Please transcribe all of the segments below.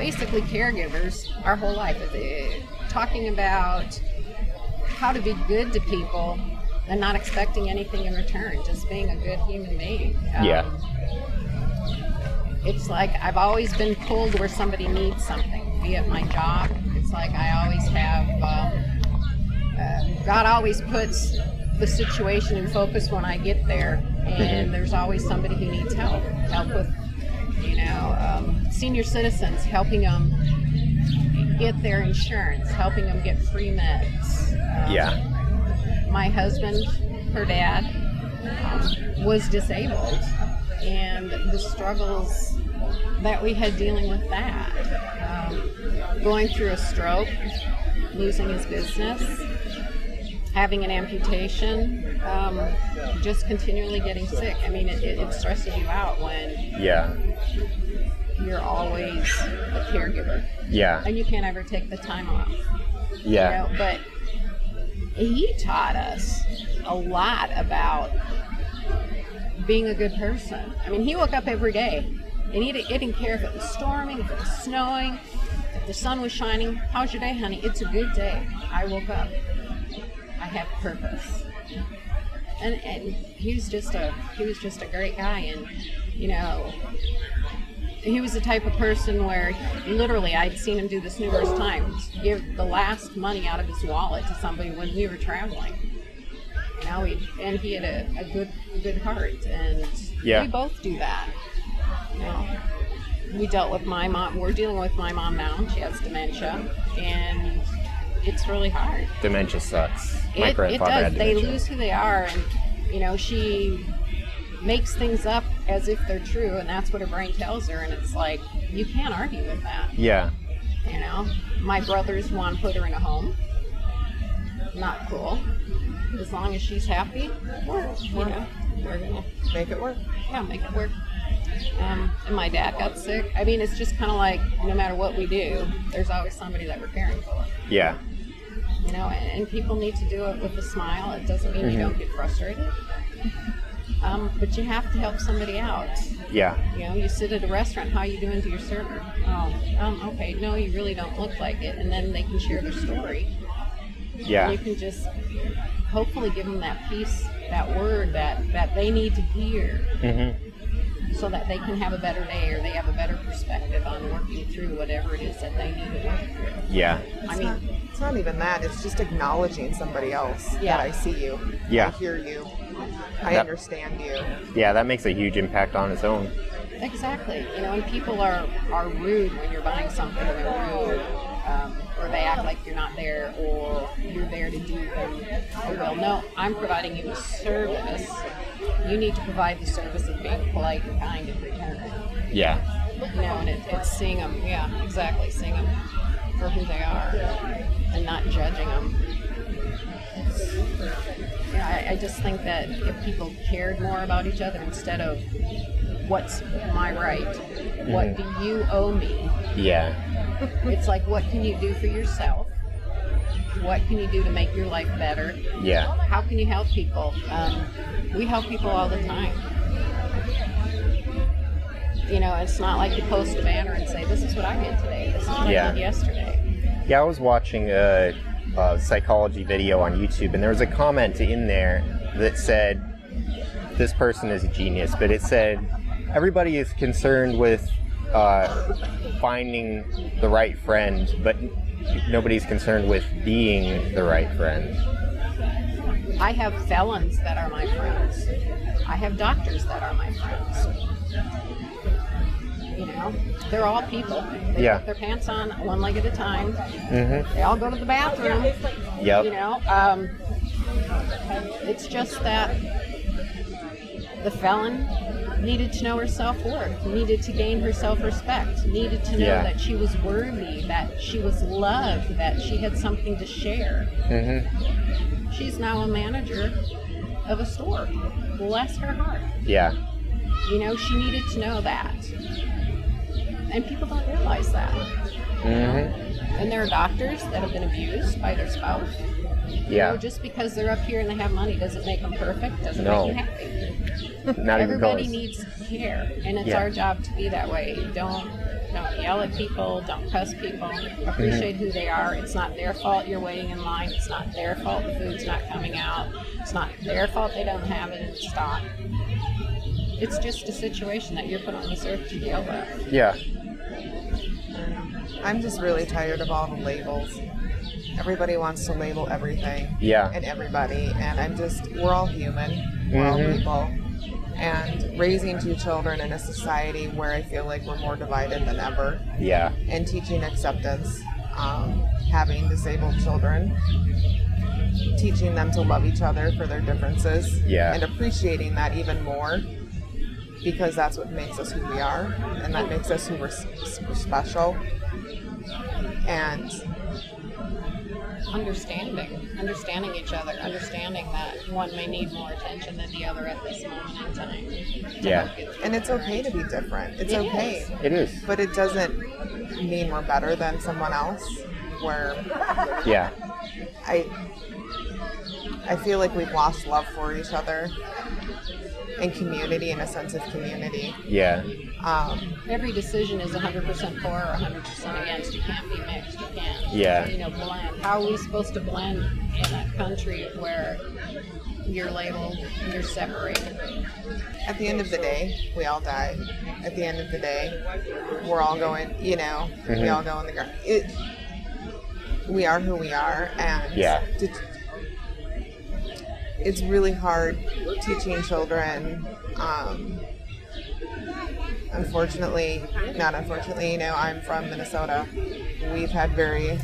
basically caregivers our whole life. Talking about how to be good to people and not expecting anything in return, just being a good human being. Um, Yeah. It's like I've always been pulled where somebody needs something, be it my job. It's like I always have. Um, uh, God always puts the situation in focus when I get there, and there's always somebody who needs help. Help with, you know, um, senior citizens, helping them get their insurance, helping them get free meds. Um, Yeah. my husband, her dad, um, was disabled, and the struggles that we had dealing with that. Um, going through a stroke, losing his business, having an amputation, um, just continually getting sick. I mean, it, it, it stresses you out when Yeah. You're always a caregiver Yeah. and you can't ever take the time off. Yeah. You know, but he taught us a lot about being a good person. I mean, he woke up every day and he, didn't- care if it was storming, if it was snowing, if the sun was shining. How's your day, honey? It's a good day. I woke up. I have purpose. And, and he was just a he was just a great guy and you know he was the type of person where literally I'd seen him do this numerous times. Give the last money out of his wallet to somebody when we were traveling. You know, he, and he had a, a good good heart, and Yeah. we both do that. You know, we dealt with my mom. We're dealing with my mom now. She has dementia, and it's really hard. Dementia sucks. My It, it grandfather does. had They lose who they are, and you know she makes things up as if they're true, and that's what her brain tells her. And it's like you can't argue with that. Yeah. You know, my brothers want to put her in a home. Not cool. As long as she's happy, we're, you know, we're gonna Make it work. yeah make it work. Um, and my dad got sick. I mean, it's just kind of like no matter what we do, there's always somebody that we're caring for Yeah. you know, and, and people need to do it with a smile. It doesn't mean you don't get frustrated, um, but you have to help somebody out. Yeah. You know, you sit at a restaurant, how are you doing to your server? Oh, um, okay, no, you really don't look like it, and then they can share their story. Yeah. You can just hopefully give them that piece, that word that that they need to hear, hmm so that they can have a better day or they have a better perspective on working through whatever it is that they need to work through. Yeah. I It's mean, not, it's not even that. It's just acknowledging somebody else Yeah. that I see you. Yeah. I hear you. I That- understand you. Yeah, that makes a huge impact on its own. Exactly. You know, and people are, are rude when you're buying something. They're rude, um, or they act like you're not there, or you're there to do them a will. No, I'm providing you a service. You need to provide the service of being polite and kind in return. Yeah. You know, and it, it's seeing them. Yeah, exactly. Seeing them for who they are, and not judging them. I, just think that if people cared more about each other instead of what's my right, what do you owe me? Yeah. It's like what can you do for yourself? What can you do to make your life better? Yeah. How can you help people? Um, we help people all the time. You know, it's not like you post a banner and say, "This is what I did today. This is what Yeah. I did yesterday." Yeah, I was watching a, a psychology video on YouTube, and there was a comment in there that said, "This person is a genius," but it said, "Everybody is concerned with uh, finding the right friend, but nobody's concerned with being the right friend." I have felons that are my friends. I have doctors that are my friends. You know, they're all people. They Yeah. put their pants on one leg at a time. Mm-hmm. They all go to the bathroom. Yep. You know, um, it's just that the felon needed to know her self worth, needed to gain her self respect, needed to know Yeah. that she was worthy, that she was loved, that she had something to share. Mm-hmm. She's now a manager of a store. Bless her heart. Yeah. You know, she needed to know that. And people don't realize that. Mm-hmm. And there are doctors that have been abused by their spouse. You Yeah. know, just because they're up here and they have money doesn't make them perfect, doesn't No. make you happy. Not even Everybody needs care, and it's Yeah. our job to be that way. Don't Don't yell at people. Don't cuss people. Appreciate who they are. It's not their fault you're waiting in line. It's not their fault the food's not coming out. It's not their fault they don't have it in stock. It's just a situation that you're put on this earth to deal with. Yeah. I'm just really tired of all the labels. Everybody wants to label everything Yeah. and everybody, and I'm just, we're all human, we're all Mhm. people. And raising two children in a society where I feel like we're more divided than ever, Yeah. and teaching acceptance, um, having disabled children, teaching them to love each other for their differences, Yeah. and appreciating that even more because that's what makes us who we are, and that makes us who we're, we're special. And Understanding, understanding each other, understanding that one may need more attention than the other at this moment in time. Yeah. help get through and it's okay to be different. It's It okay, is. It is. but it doesn't mean we're better than someone else. Where Yeah. I I feel like we've lost love for each other and community and a sense of community. Yeah. Um, Every decision is 100% for or 100% against. You can't be mixed. You can't, Yeah. you know, blend. How are we supposed to blend in a country where you're labeled, you're separated? at the end of the day, we all die. At the end of the day, we're all going. You know, we Mhm. all go in the ground. It. We are who we are, and Yeah. to- it's really hard teaching children. Um, unfortunately, not unfortunately, you know, I'm from Minnesota. We've had very,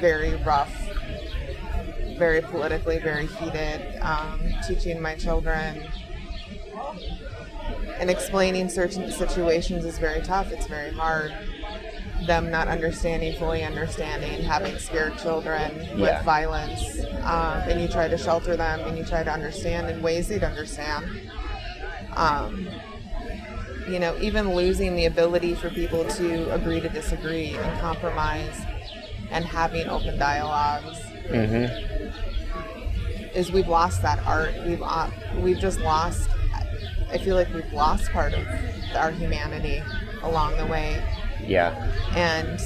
very rough, very politically, very heated um, teaching my children and explaining certain situations is very tough. It's very hard. Them not understanding, fully understanding, having scared children with Yeah. violence, um, and you try to shelter them and you try to understand in ways they'd understand. Um, you know, even losing the ability for people to agree to disagree and compromise and having open dialogues Mm-hmm. is we've lost that art. We've uh, we've just lost. I feel like we've lost part of our humanity along the way. Yeah. And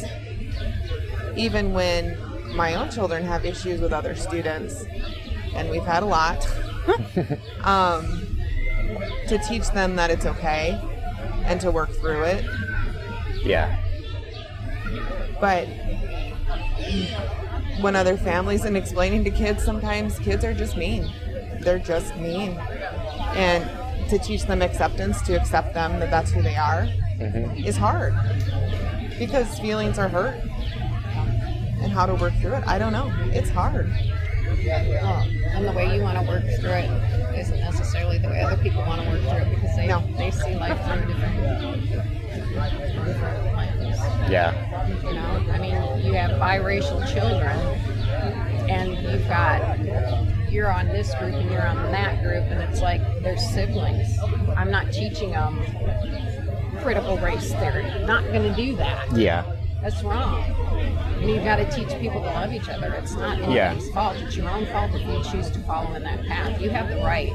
even when my own children have issues with other students, and we've had a lot, um, to teach them that it's okay and to work through it. Yeah. But when other families and explaining to kids, sometimes kids are just mean. They're just mean. And to teach them acceptance, to accept them that that's who they are, Mm-hmm. is hard because feelings are hurt. And how to work through it, I don't know. It's hard. Well, and the way you want to work through it isn't necessarily the way other people want to work through it because they, No. they see life through different, different lens. Yeah. You know, I mean, you have biracial children, and you've got you're on this group and you're on that group, and it's like they're siblings. I'm not teaching them critical race theory. Not going to do that. Yeah. That's wrong. And you've got to teach people to love each other. It's not Yeah. anybody's fault. It's your own fault if you choose to follow in that path. You have the right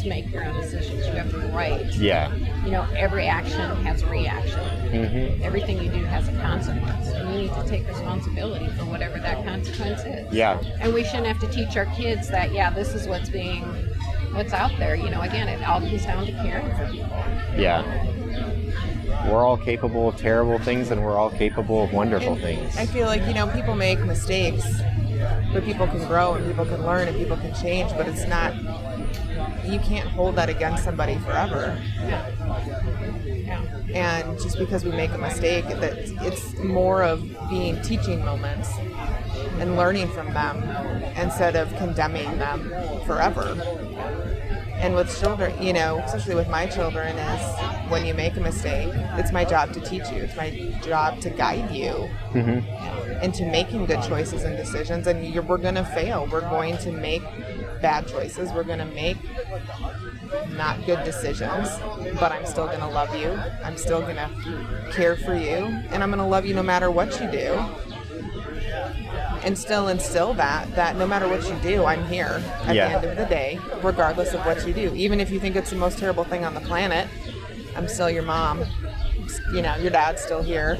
to make your own decisions. You have the right. Yeah. You know, every action has a reaction. Mm-hmm. Everything you do has a consequence. And you need to take responsibility for whatever that consequence is. Yeah. And we shouldn't have to teach our kids that, yeah, this is what's being, what's out there. You know, again, it all comes down to caring for people. Yeah. We're all capable of terrible things and we're all capable of wonderful And things. I feel like, you know, people make mistakes, but people can grow and people can learn and people can change, but it's not, you can't hold that against somebody forever. Yeah. And just because we make a mistake, that it's more of being teaching moments and learning from them instead of condemning them forever. And with children, you know, especially with my children, is when you make a mistake, it's my job to teach you. It's my job to guide you Mm-hmm. into making good choices and decisions. And you're, we're going to fail. We're going to make bad choices. We're going to make not good decisions. But I'm still going to love you. I'm still going to care for you. And I'm going to love you no matter what you do. And still instill that, that no matter what you do, I'm here at Yeah. the end of the day, regardless of what you do. Even if you think it's the most terrible thing on the planet, I'm still your mom. You know, your dad's still here.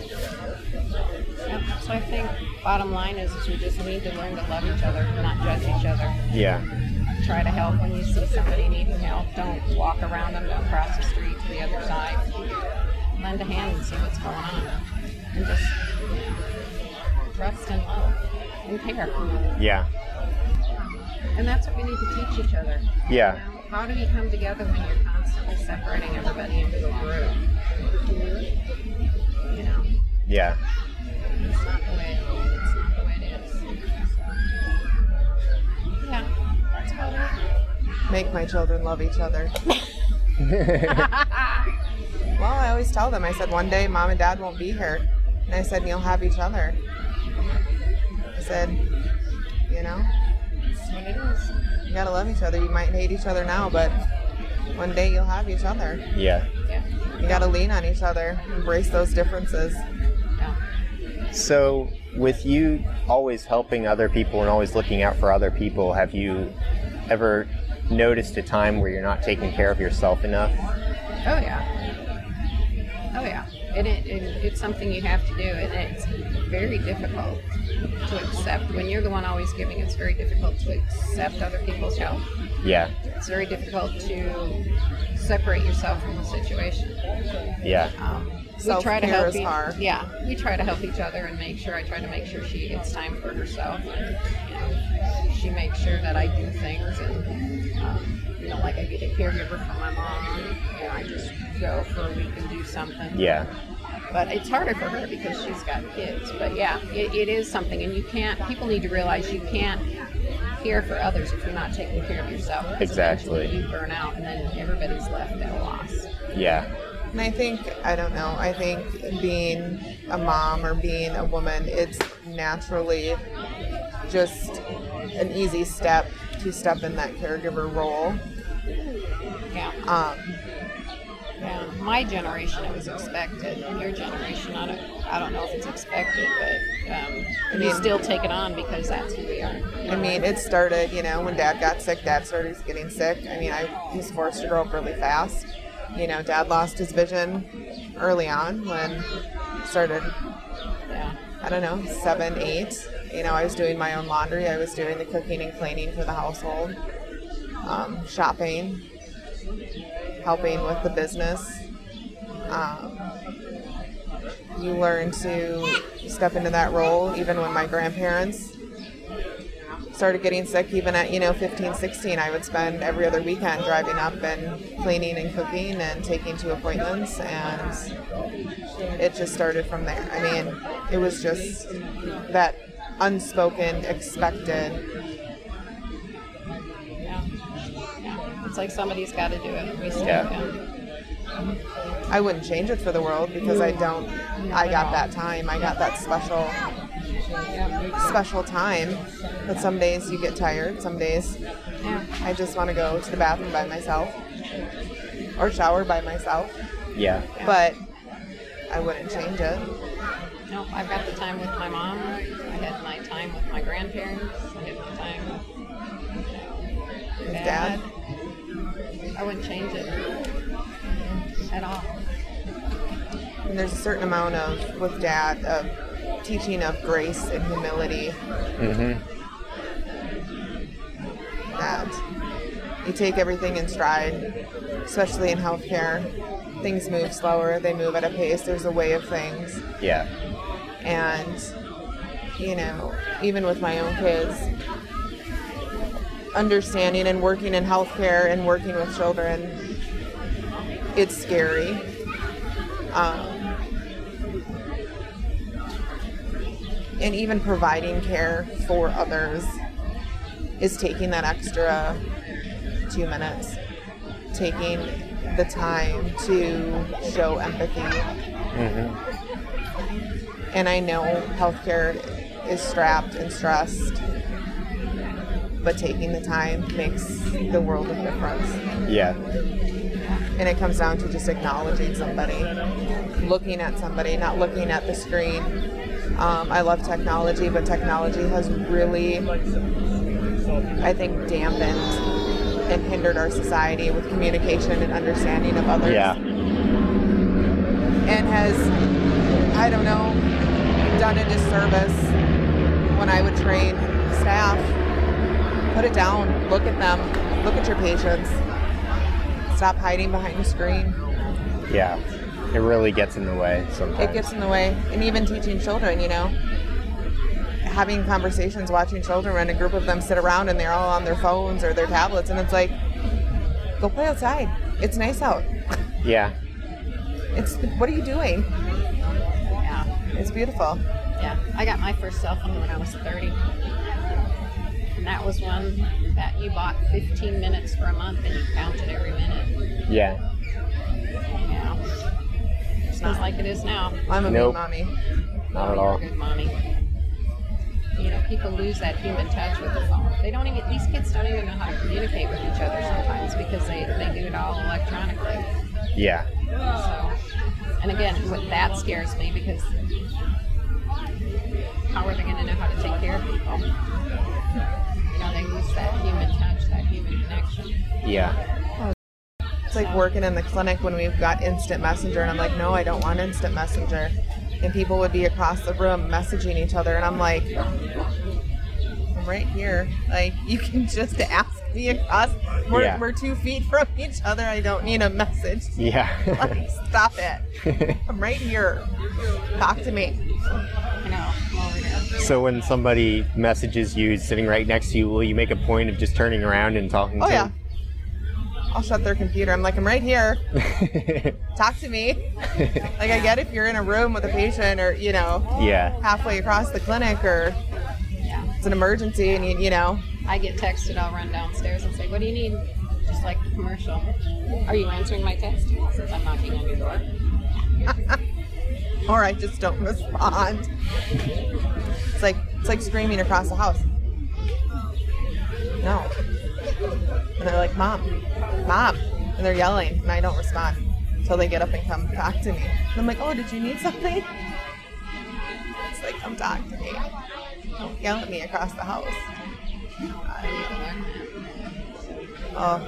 Yep. So I think bottom line is, is we just need to learn to love each other, not judge each other. Yeah. Try to help when you see somebody needing help. Don't walk around them. Don't cross the street to the other side. Lend a hand and see what's going on, and just trust and love and care. Yeah. And that's what we need to teach each other. Yeah. You know, how do you come together when you're constantly separating everybody into a group? You know, Yeah. it's not the way it's not the way it is. So, yeah, that's about it. Make my children love each other. Well, I always tell them, I said, one day mom and dad won't be here. And I said, you'll have each other. I said, you know, That's what it is. you gotta love each other. You might hate each other now, but one day you'll have each other. Yeah. Yeah. You gotta lean on each other, embrace those differences. Yeah. So, with you always helping other people and always looking out for other people, have you ever noticed a time where you're not taking care of yourself enough? Oh yeah. Oh yeah. And it, it, it's something you have to do, and it's very difficult to accept. When you're the one always giving, it's very difficult to accept other people's help. Yeah. It's very difficult to separate yourself from the situation. Yeah. Um, we try to help is each. Yeah, we try to help each other and make sure. I try to make sure she gets time for herself. And, you know, she makes sure that I do things, and um, you know, like I get a caregiver for my mom. And I just go for a week and do something. Yeah. But it's harder for her because she's got kids. But yeah, it, it is something, and you can't. People need to realize you can't care for others if you're not taking care of yourself. Exactly. You burn out, and then everybody's left at a loss. Yeah. And I think, I don't know, I think being a mom or being a woman, it's naturally just an easy step to step in that caregiver role. Yeah. Um, Yeah, my generation it was expected. Your generation, I don't, I don't know if it's expected, but um, you mean- still take it on because that's who we are. I mean, it started, you know, when dad got sick, dad started getting sick. I mean, I was forced to grow up really fast. You know, dad lost his vision early on when he started, Yeah, I don't know, seven, eight. You know, I was doing my own laundry, I was doing the cooking and cleaning for the household, um, shopping, helping with the business. Um, you learn to step into that role even when my grandparents started getting sick even at you know 15 16 i would spend every other weekend driving up and cleaning and cooking and taking to appointments and it just started from there i mean it was just that unspoken expected It's like somebody's got to do it. We still Yeah. can. i wouldn't change it for the world because i don't i got that time i got that special Yeah, special time but some days you get tired some days yeah. i just want to go to the bathroom by myself or shower by myself Yeah. but i wouldn't change it No, I've got the time with my mom. I had my time with my grandparents. I had my time with With dad. dad? I wouldn't change it at all. And there's a certain amount of with dad of teaching of grace and humility Mm-hmm. that you take everything in stride, especially in healthcare. Things move slower, they move at a pace, there's a way of things. Yeah. And, you know, even with my own kids, understanding and working in healthcare and working with children, it's scary. Um, and even providing care for others is taking that extra two minutes, taking the time to show empathy. Mm-hmm. And I know healthcare is strapped and stressed, but taking the time makes the world of difference. Yeah. And it comes down to just acknowledging somebody, looking at somebody, not looking at the screen. Um, I love technology, but technology has really, I think, dampened and hindered our society with communication and understanding of others. Yeah. and has, I don't know, done a disservice when I would train staff. Put it down, look at them, look at your patients. Stop hiding behind a screen. Yeah. It really gets in the way sometimes. It gets in the way. And even teaching children, you know, having conversations, watching children, and a group of them sit around and they're all on their phones or their tablets, and it's like, go play outside. It's nice out. yeah. It's what are you doing? Yeah. It's beautiful. Yeah. I got my first cell phone when I was 30. And that was one that you bought 15 minutes for a month and you counted every minute. Yeah. Yeah. It's not like it is now. I'm a Nope. mean mommy. Not at You're all. a good mommy. You know, people lose that human touch with the phone. They don't even, these kids don't even know how to communicate with each other sometimes because they, they do it all electronically. Yeah. So, and again, what that scares me because how are they going to know how to take care of people? Yeah. It's like working in the clinic when we've got instant messenger, and I'm like, no, I don't want instant messenger. And people would be across the room messaging each other, and I'm like, I'm right here. Like, you can just ask me across. We're, Yeah. we're two feet from each other. I don't need a message. Yeah. Like, stop it. I'm right here. Talk to me. You know, I'm over here. so when somebody messages you sitting right next to you, will you make a point of just turning around and talking Oh, to yeah. I'll shut their computer. I'm like, I'm right here. Talk to me. Like, I get if you're in a room with a patient or, you know, yeah. halfway across the clinic or Yeah. it's an emergency and you, you know I get texted, I'll run downstairs and say, What do you need? Just like the commercial. Are you answering my text? Since I'm knocking on your door. or I just don't respond. It's like it's like screaming across the house. No. And they're like, Mom, Mom. And they're yelling and I don't respond until they get up and come talk to me. And I'm like, Oh, did you need something? It's like, come talk to me. Don't yell at me across the house. I need to learn that. Oh,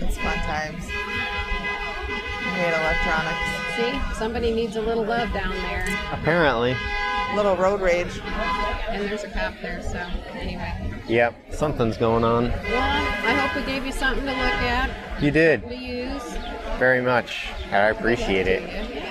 it's fun times. I hate electronics. See, somebody needs a little love down there. Apparently. Little road rage. And there's a cop there, so anyway. Yep. Something's going on. Well, I hope we gave you something to look at, You did. to use. Very much. I appreciate it. Yeah.